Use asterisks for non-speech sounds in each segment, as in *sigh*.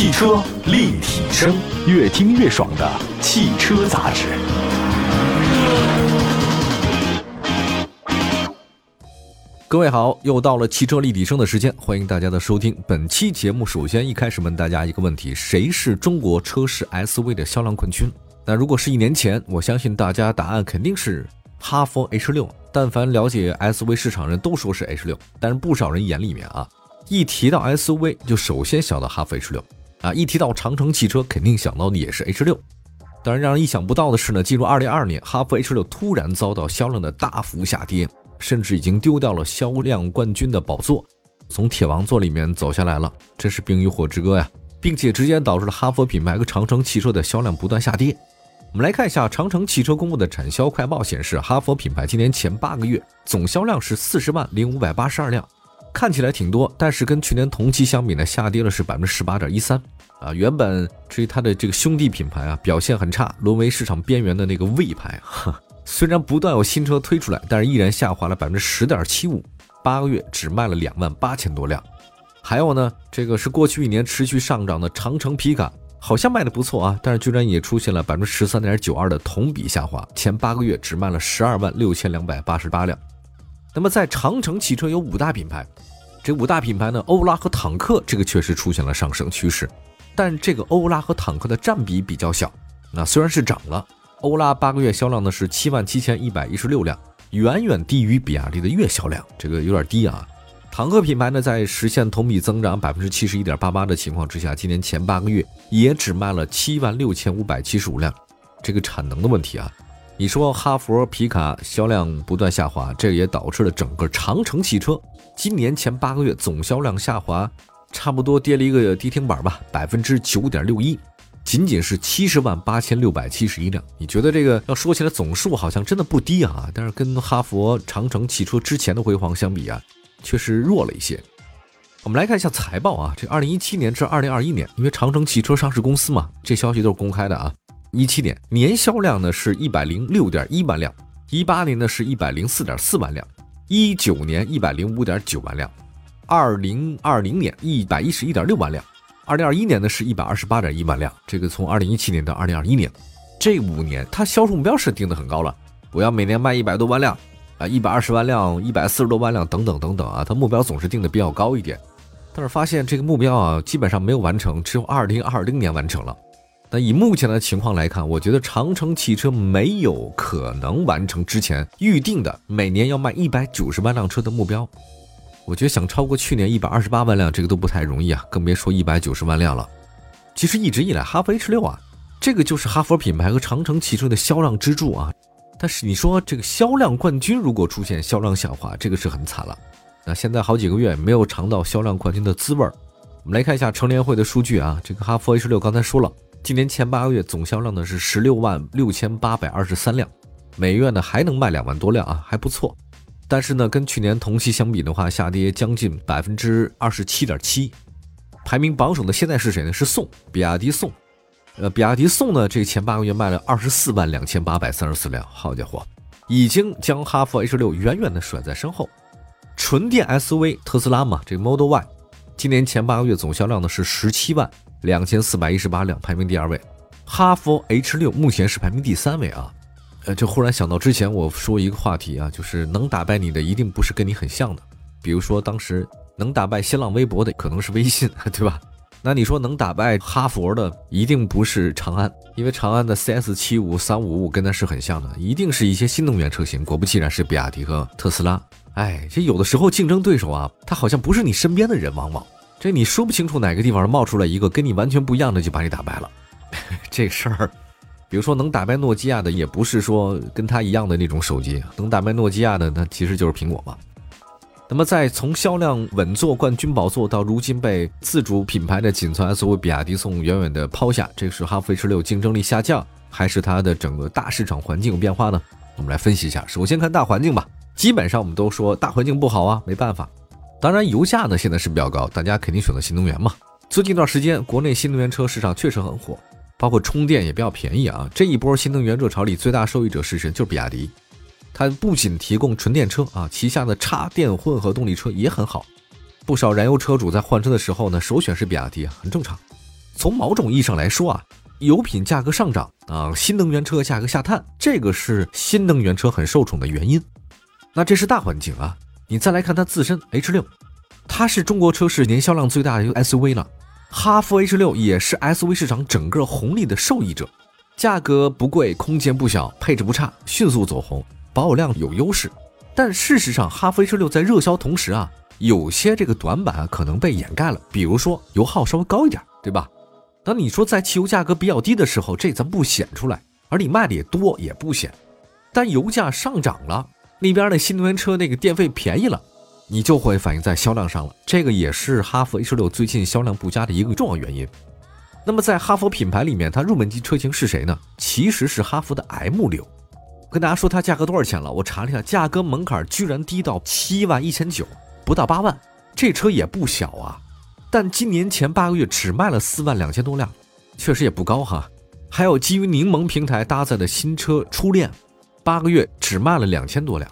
汽车立体声，越听越爽的汽车杂志。各位好，又到了汽车立体声的时间，欢迎大家的收听。本期节目，首先一开始问大家一个问题：谁是中国车市 SUV 的销量冠军？那如果是一年前，我相信大家答案肯定是哈弗 H 六。但凡了解 SUV 市场人都说是 H 六，但是不少人眼里面啊，一提到 SUV 就首先想到哈弗 H 六啊，一提到长城汽车肯定想到的也是 H 六。当然，让人意想不到的是呢，进入二零二二年，哈弗 H 六突然遭到销量的大幅下跌。甚至已经丢掉了销量冠军的宝座，从铁王座里面走下来了，真是冰与火之歌呀！并且直接导致了哈弗品牌和长城汽车的销量不断下跌。我们来看一下长城汽车公布的产销快报，显示哈弗品牌今年前八个月总销量是四十万零五百八十二辆，看起来挺多，但是跟去年同期相比呢，下跌了是百分之十八点一三啊。原本至于它的这个兄弟品牌啊，表现很差，沦为市场边缘的那个魏牌。哈 *laughs* 虽然不断有新车推出来，但是依然下滑了百分之十点七五，八个月只卖了两万八千多辆。还有呢，这个是过去一年持续上涨的长城皮卡，好像卖的不错啊，但是居然也出现了百分之十三点九二的同比下滑，前八个月只卖了十二万六千两百八十八辆。那么在长城汽车有五大品牌，这五大品牌呢，欧拉和坦克这个确实出现了上升趋势，但这个欧拉和坦克的占比比较小，那虽然是涨了。欧拉八个月销量呢是七万七千一百一十六辆，远远低于比亚迪的月销量，这个有点低啊。坦克品牌呢在实现同比增长百分之七十一点八八的情况之下，今年前八个月也只卖了七万六千五百七十五辆，这个产能的问题啊。你说哈弗皮卡销量不断下滑，这也导致了整个长城汽车今年前八个月总销量下滑，差不多跌了一个跌停板吧，百分之九点六一。仅仅是七十万八千六百七十一辆，你觉得这个要说起来总数好像真的不低啊？但是跟哈弗长城汽车之前的辉煌相比啊，确实弱了一些。我们来看一下财报啊，这二零一七年至二零二一年，因为长城汽车上市公司嘛，这消息都是公开的啊。一七年年销量呢是一百零六点一万辆，一八年呢是一百零四点四万辆，一九年一百零五点九万辆，二零二零年一百一十一点六万辆。二零二一年呢是一百二十八点一万辆，这个从二零一七年到二零二一年，这五年它销售目标是定的很高了，我要每年卖一百多万辆，啊一百二十万辆，一百四十多万辆等等等等啊，它目标总是定的比较高一点，但是发现这个目标啊基本上没有完成，只有二零二零年完成了。那以目前的情况来看，我觉得长城汽车没有可能完成之前预定的每年要卖一百九十万辆车的目标。我觉得想超过去年一百二十八万辆，这个都不太容易啊，更别说一百九十万辆了。其实一直以来，哈弗 H 六啊，这个就是哈弗品牌和长城汽车的销量支柱啊。但是你说这个销量冠军如果出现销量下滑，这个是很惨了。那现在好几个月没有尝到销量冠军的滋味儿。我们来看一下乘联会的数据啊，这个哈弗 H 六刚才说了，今年前八个月总销量呢是十六万六千八百二十三辆，每月呢还能卖两万多辆啊，还不错。但是呢，跟去年同期相比的话，下跌将近百分之二十七点七。排名榜首的现在是谁呢？是宋，比亚迪宋。呃，比亚迪宋呢，这前八个月卖了二十四万两千八百三十四辆，好家伙，已经将哈弗 H 六远远的甩在身后。纯电 SUV 特斯拉嘛，这 Model Y，今年前八个月总销量呢是十七万两千四百一十八辆，排名第二位。哈弗 H 六目前是排名第三位啊。呃，就忽然想到之前我说一个话题啊，就是能打败你的一定不是跟你很像的，比如说当时能打败新浪微博的可能是微信，*laughs* 对吧？那你说能打败哈佛的一定不是长安，因为长安的 CS 七五三五五跟它是很像的，一定是一些新能源车型。果不其然是比亚迪和特斯拉。哎，这有的时候竞争对手啊，他好像不是你身边的人，往往这你说不清楚哪个地方冒出来一个跟你完全不一样的就把你打败了，*laughs* 这事儿。比如说能打败诺基亚的，也不是说跟它一样的那种手机，能打败诺基亚的，那其实就是苹果嘛。那么在从销量稳坐冠军宝座到如今被自主品牌的仅存 SUV 比亚迪宋远远的抛下，这是哈弗 H 六竞争力下降，还是它的整个大市场环境有变化呢？我们来分析一下。首先看大环境吧，基本上我们都说大环境不好啊，没办法。当然油价呢现在是比较高，大家肯定选择新能源嘛。最近一段时间，国内新能源车市场确实很火。包括充电也比较便宜啊！这一波新能源热潮里最大受益者是谁？就是比亚迪。它不仅提供纯电车啊，旗下的插电混合动力车也很好。不少燃油车主在换车的时候呢，首选是比亚迪，很正常。从某种意义上来说啊，油品价格上涨啊，新能源车价格下探，这个是新能源车很受宠的原因。那这是大环境啊，你再来看它自身，H 六，它是中国车市年销量最大的一个 SUV 了。哈弗 H 六也是 SUV 市场整个红利的受益者，价格不贵，空间不小，配置不差，迅速走红，保有量有优势。但事实上，哈弗 H 六在热销同时啊，有些这个短板可能被掩盖了，比如说油耗稍微高一点，对吧？当你说在汽油价格比较低的时候，这咱不显出来，而你卖的也多也不显。但油价上涨了，那边的新能源车那个电费便宜了。你就会反映在销量上了，这个也是哈弗 H 六最近销量不佳的一个重要原因。那么在哈弗品牌里面，它入门级车型是谁呢？其实是哈弗的 M 六。跟大家说它价格多少钱了？我查了一下，价格门槛居然低到七万一千九，不到八万。这车也不小啊，但今年前八个月只卖了四万两千多辆，确实也不高哈。还有基于柠檬平台搭载的新车初恋，八个月只卖了两千多辆。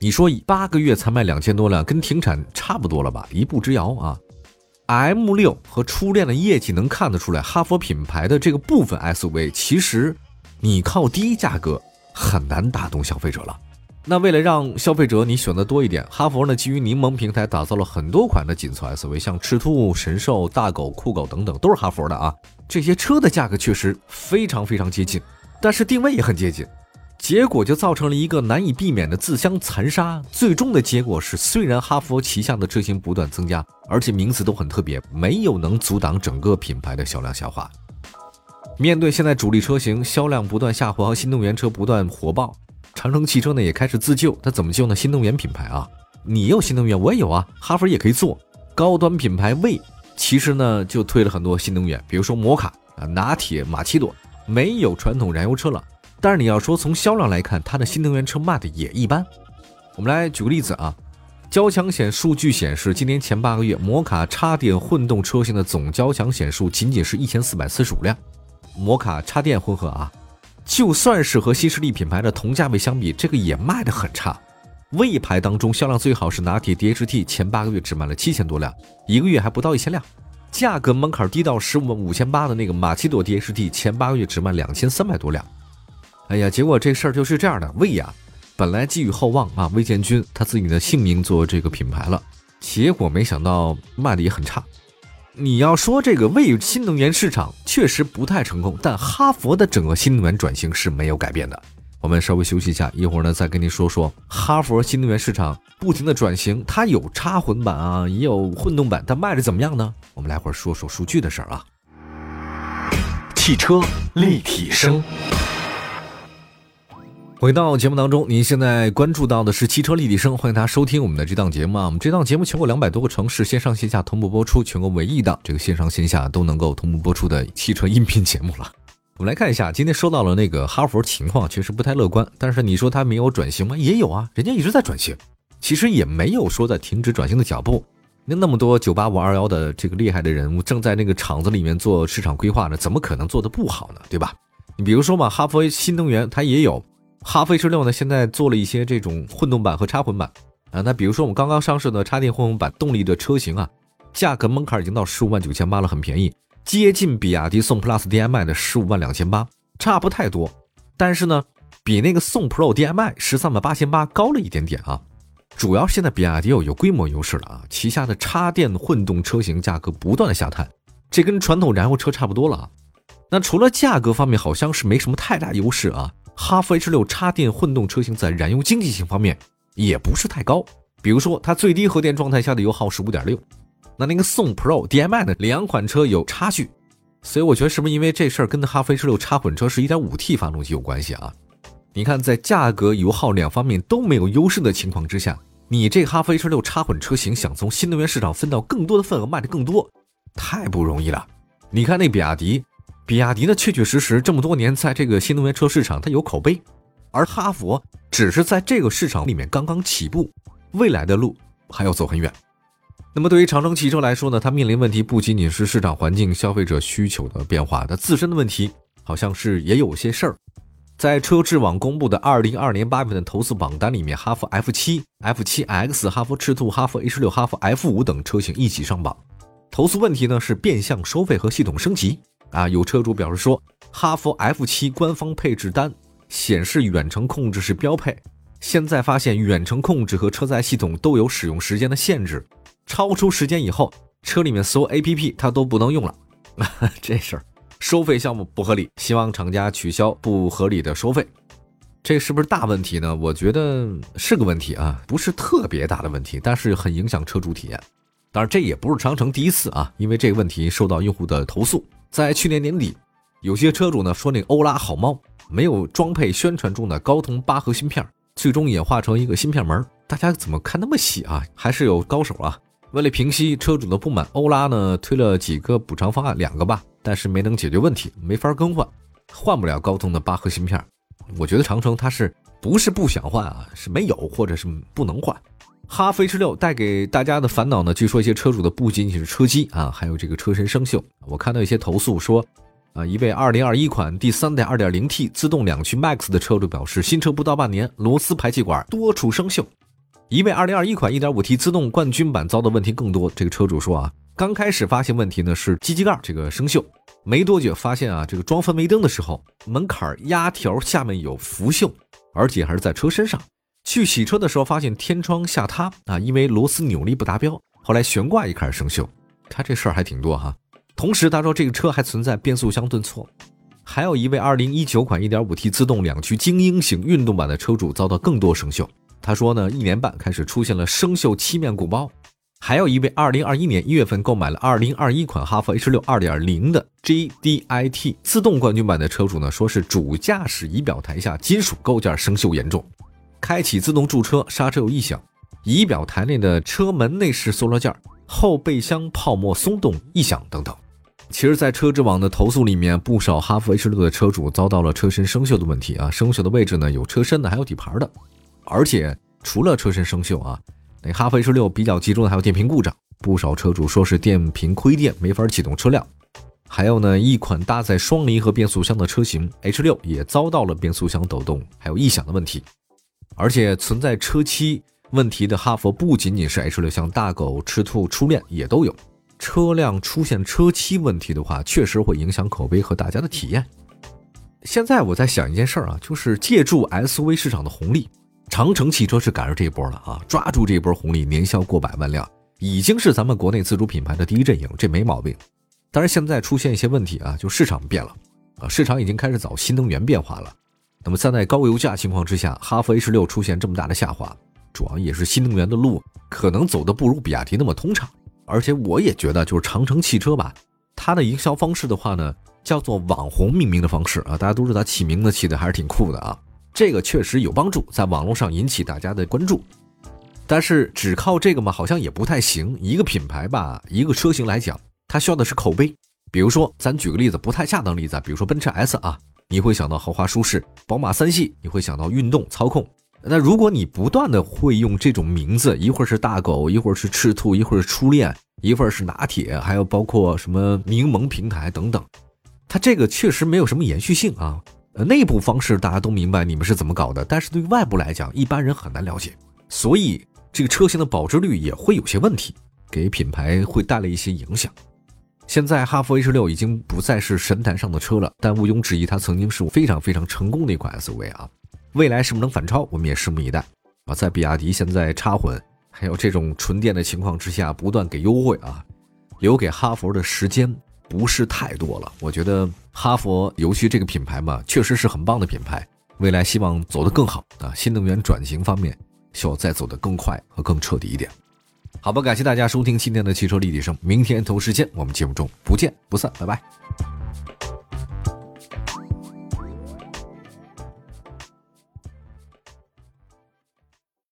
你说八个月才卖两千多辆，跟停产差不多了吧？一步之遥啊！M 六和初恋的业绩能看得出来，哈弗品牌的这个部分 SUV，其实你靠低价格很难打动消费者了。那为了让消费者你选择多一点，哈弗呢基于柠檬平台打造了很多款的紧凑 SUV，像赤兔、神兽、大狗、酷狗等等，都是哈弗的啊。这些车的价格确实非常非常接近，但是定位也很接近。结果就造成了一个难以避免的自相残杀。最终的结果是，虽然哈弗旗下的车型不断增加，而且名字都很特别，没有能阻挡整个品牌的销量下滑。面对现在主力车型销量不断下滑和新能源车不断火爆，长城汽车呢也开始自救。它怎么救呢？新能源品牌啊，你有新能源，我也有啊，哈弗也可以做。高端品牌魏其实呢就推了很多新能源，比如说摩卡啊、拿铁、马奇朵，没有传统燃油车了。但是你要说从销量来看，它的新能源车卖的也一般。我们来举个例子啊，交强险数据显示，今年前八个月，摩卡插电混动车型的总交强险数仅仅是一千四百四十五辆。摩卡插电混合啊，就算是和新势力品牌的同价位相比，这个也卖的很差。魏牌当中销量最好是拿铁 DHT，前八个月只卖了七千多辆，一个月还不到一千辆。价格门槛低到十五万五千八的那个马奇朵 DHT，前八个月只卖两千三百多辆。哎呀，结果这事儿就是这样的。魏呀，本来寄予厚望啊，魏建军他自己的姓名做这个品牌了，结果没想到卖的也很差。你要说这个魏新能源市场确实不太成功，但哈佛的整个新能源转型是没有改变的。我们稍微休息一下，一会儿呢再跟您说说哈佛新能源市场不停的转型，它有插混版啊，也有混动版，它卖的怎么样呢？我们来会儿说说数据的事儿啊。汽车立体声。回到节目当中，您现在关注到的是汽车立体声，欢迎大家收听我们的这档节目啊。我们这档节目全国两百多个城市线上线下同步播出，全国唯一档这个线上线下都能够同步播出的汽车音频节目了。*laughs* 我们来看一下，今天收到了那个哈佛情况，确实不太乐观。但是你说它没有转型吗？也有啊，人家一直在转型，其实也没有说在停止转型的脚步。那那么多九八五二幺的这个厉害的人物正在那个厂子里面做市场规划呢，怎么可能做得不好呢？对吧？你比如说嘛，哈佛新能源它也有。哈弗 H 六呢，现在做了一些这种混动版和插混版啊。那比如说我们刚刚上市的插电混动版动力的车型啊，价格门槛已经到十五万九千八了，很便宜，接近比亚迪宋 PLUS DM-i 的十五万两千八，差不太多。但是呢，比那个宋 Pro DM-i 十三万八千八高了一点点啊。主要是现在比亚迪有有规模优势了啊，旗下的插电混动车型价格不断的下探，这跟传统燃油车差不多了啊。那除了价格方面，好像是没什么太大优势啊。哈弗 H 六插电混动车型在燃油经济性方面也不是太高，比如说它最低核电状态下的油耗是五点六，那那个宋 Pro DM-i 的两款车有差距，所以我觉得是不是因为这事儿跟哈弗 H 六插混车是一点五 T 发动机有关系啊？你看在价格、油耗两方面都没有优势的情况之下，你这哈弗 H 六插混车型想从新能源市场分到更多的份额卖的更多，太不容易了。你看那比亚迪。比亚迪呢，确确实实这么多年在这个新能源车市场它有口碑，而哈佛只是在这个市场里面刚刚起步，未来的路还要走很远。那么对于长城汽车来说呢，它面临问题不仅仅是市场环境、消费者需求的变化，它自身的问题好像是也有些事儿。在车质网公布的二零二二年八月份的投诉榜单里面，哈弗 F 七、F 七 X、哈弗赤兔、哈弗 H 六、哈弗 F 五等车型一起上榜。投诉问题呢是变相收费和系统升级。啊，有车主表示说，哈弗 F 七官方配置单显示远程控制是标配，现在发现远程控制和车载系统都有使用时间的限制，超出时间以后，车里面所有 APP 它都不能用了。*laughs* 这事儿收费项目不合理，希望厂家取消不合理的收费。这是不是大问题呢？我觉得是个问题啊，不是特别大的问题，但是很影响车主体验。当然，这也不是长城第一次啊，因为这个问题受到用户的投诉。在去年年底，有些车主呢说那个欧拉好猫没有装配宣传中的高通八核芯片，最终演化成一个芯片门。大家怎么看那么细啊？还是有高手啊！为了平息车主的不满，欧拉呢推了几个补偿方案，两个吧，但是没能解决问题，没法更换，换不了高通的八核芯片。我觉得长城它是不是不想换啊？是没有，或者是不能换。哈弗 H 六带给大家的烦恼呢？据说一些车主的不仅仅是车机啊，还有这个车身生锈。我看到一些投诉说，啊，一位2021款第三代 2.0T 自动两驱 MAX 的车主表示，新车不到半年，螺丝排气管多处生锈。一位2021款 1.5T 自动冠军版遭的问题更多。这个车主说啊，刚开始发现问题呢是机器盖这个生锈。没多久，发现啊，这个装氛围灯的时候，门槛压条下面有浮锈，而且还是在车身上。去洗车的时候，发现天窗下塌啊，因为螺丝扭力不达标。后来悬挂也开始生锈，他这事儿还挺多哈。同时，他说这个车还存在变速箱顿挫。还有一位2019款 1.5T 自动两驱精英型运动版的车主遭到更多生锈。他说呢，一年半开始出现了生锈漆面鼓包。还有一位2021年1月份购买了2021款哈弗 H 六2.0的 GDIT 自动冠军版的车主呢，说是主驾驶仪表台下金属构件生锈严重，开启自动驻车刹车有异响，仪表台内的车门内饰塑料件、后备箱泡沫松动异响等等。其实，在车之网的投诉里面，不少哈弗 H 六的车主遭到了车身生锈的问题啊，生锈的位置呢有车身的，还有底盘的，而且除了车身生锈啊。那哈弗 H 六比较集中的还有电瓶故障，不少车主说是电瓶亏电，没法启动车辆。还有呢，一款搭载双离合变速箱的车型 H 六也遭到了变速箱抖动还有异响的问题。而且存在车漆问题的哈弗不仅仅是 H 六，像大狗、赤兔、初恋也都有。车辆出现车漆问题的话，确实会影响口碑和大家的体验。现在我在想一件事儿啊，就是借助 SUV 市场的红利。长城汽车是赶上这一波了啊！抓住这一波红利，年销过百万辆，已经是咱们国内自主品牌的第一阵营，这没毛病。但是现在出现一些问题啊，就市场变了啊，市场已经开始走新能源变化了。那么在高油价情况之下，哈弗 H 六出现这么大的下滑，主要也是新能源的路可能走的不如比亚迪那么通畅。而且我也觉得，就是长城汽车吧，它的营销方式的话呢，叫做网红命名的方式啊，大家都知道起名字起的还是挺酷的啊。这个确实有帮助，在网络上引起大家的关注，但是只靠这个嘛，好像也不太行。一个品牌吧，一个车型来讲，它需要的是口碑。比如说，咱举个例子，不太恰当例子，比如说奔驰 S 啊，你会想到豪华舒适；宝马三系，你会想到运动操控。那如果你不断的会用这种名字，一会儿是大狗，一会儿是赤兔，一会儿是初恋，一会儿是拿铁，还有包括什么柠檬平台等等，它这个确实没有什么延续性啊。呃，内部方式大家都明白你们是怎么搞的，但是对于外部来讲，一般人很难了解，所以这个车型的保值率也会有些问题，给品牌会带来一些影响。现在哈弗 H 六已经不再是神坛上的车了，但毋庸置疑，它曾经是非常非常成功的一款 SUV 啊。未来是不是能反超，我们也拭目以待啊。在比亚迪现在插混还有这种纯电的情况之下，不断给优惠啊，留给哈弗的时间。不是太多了，我觉得哈佛尤其这个品牌嘛，确实是很棒的品牌，未来希望走得更好啊！新能源转型方面，需要再走得更快和更彻底一点。好吧，感谢大家收听今天的汽车立体声，明天同时间我们节目中不见不散，拜拜。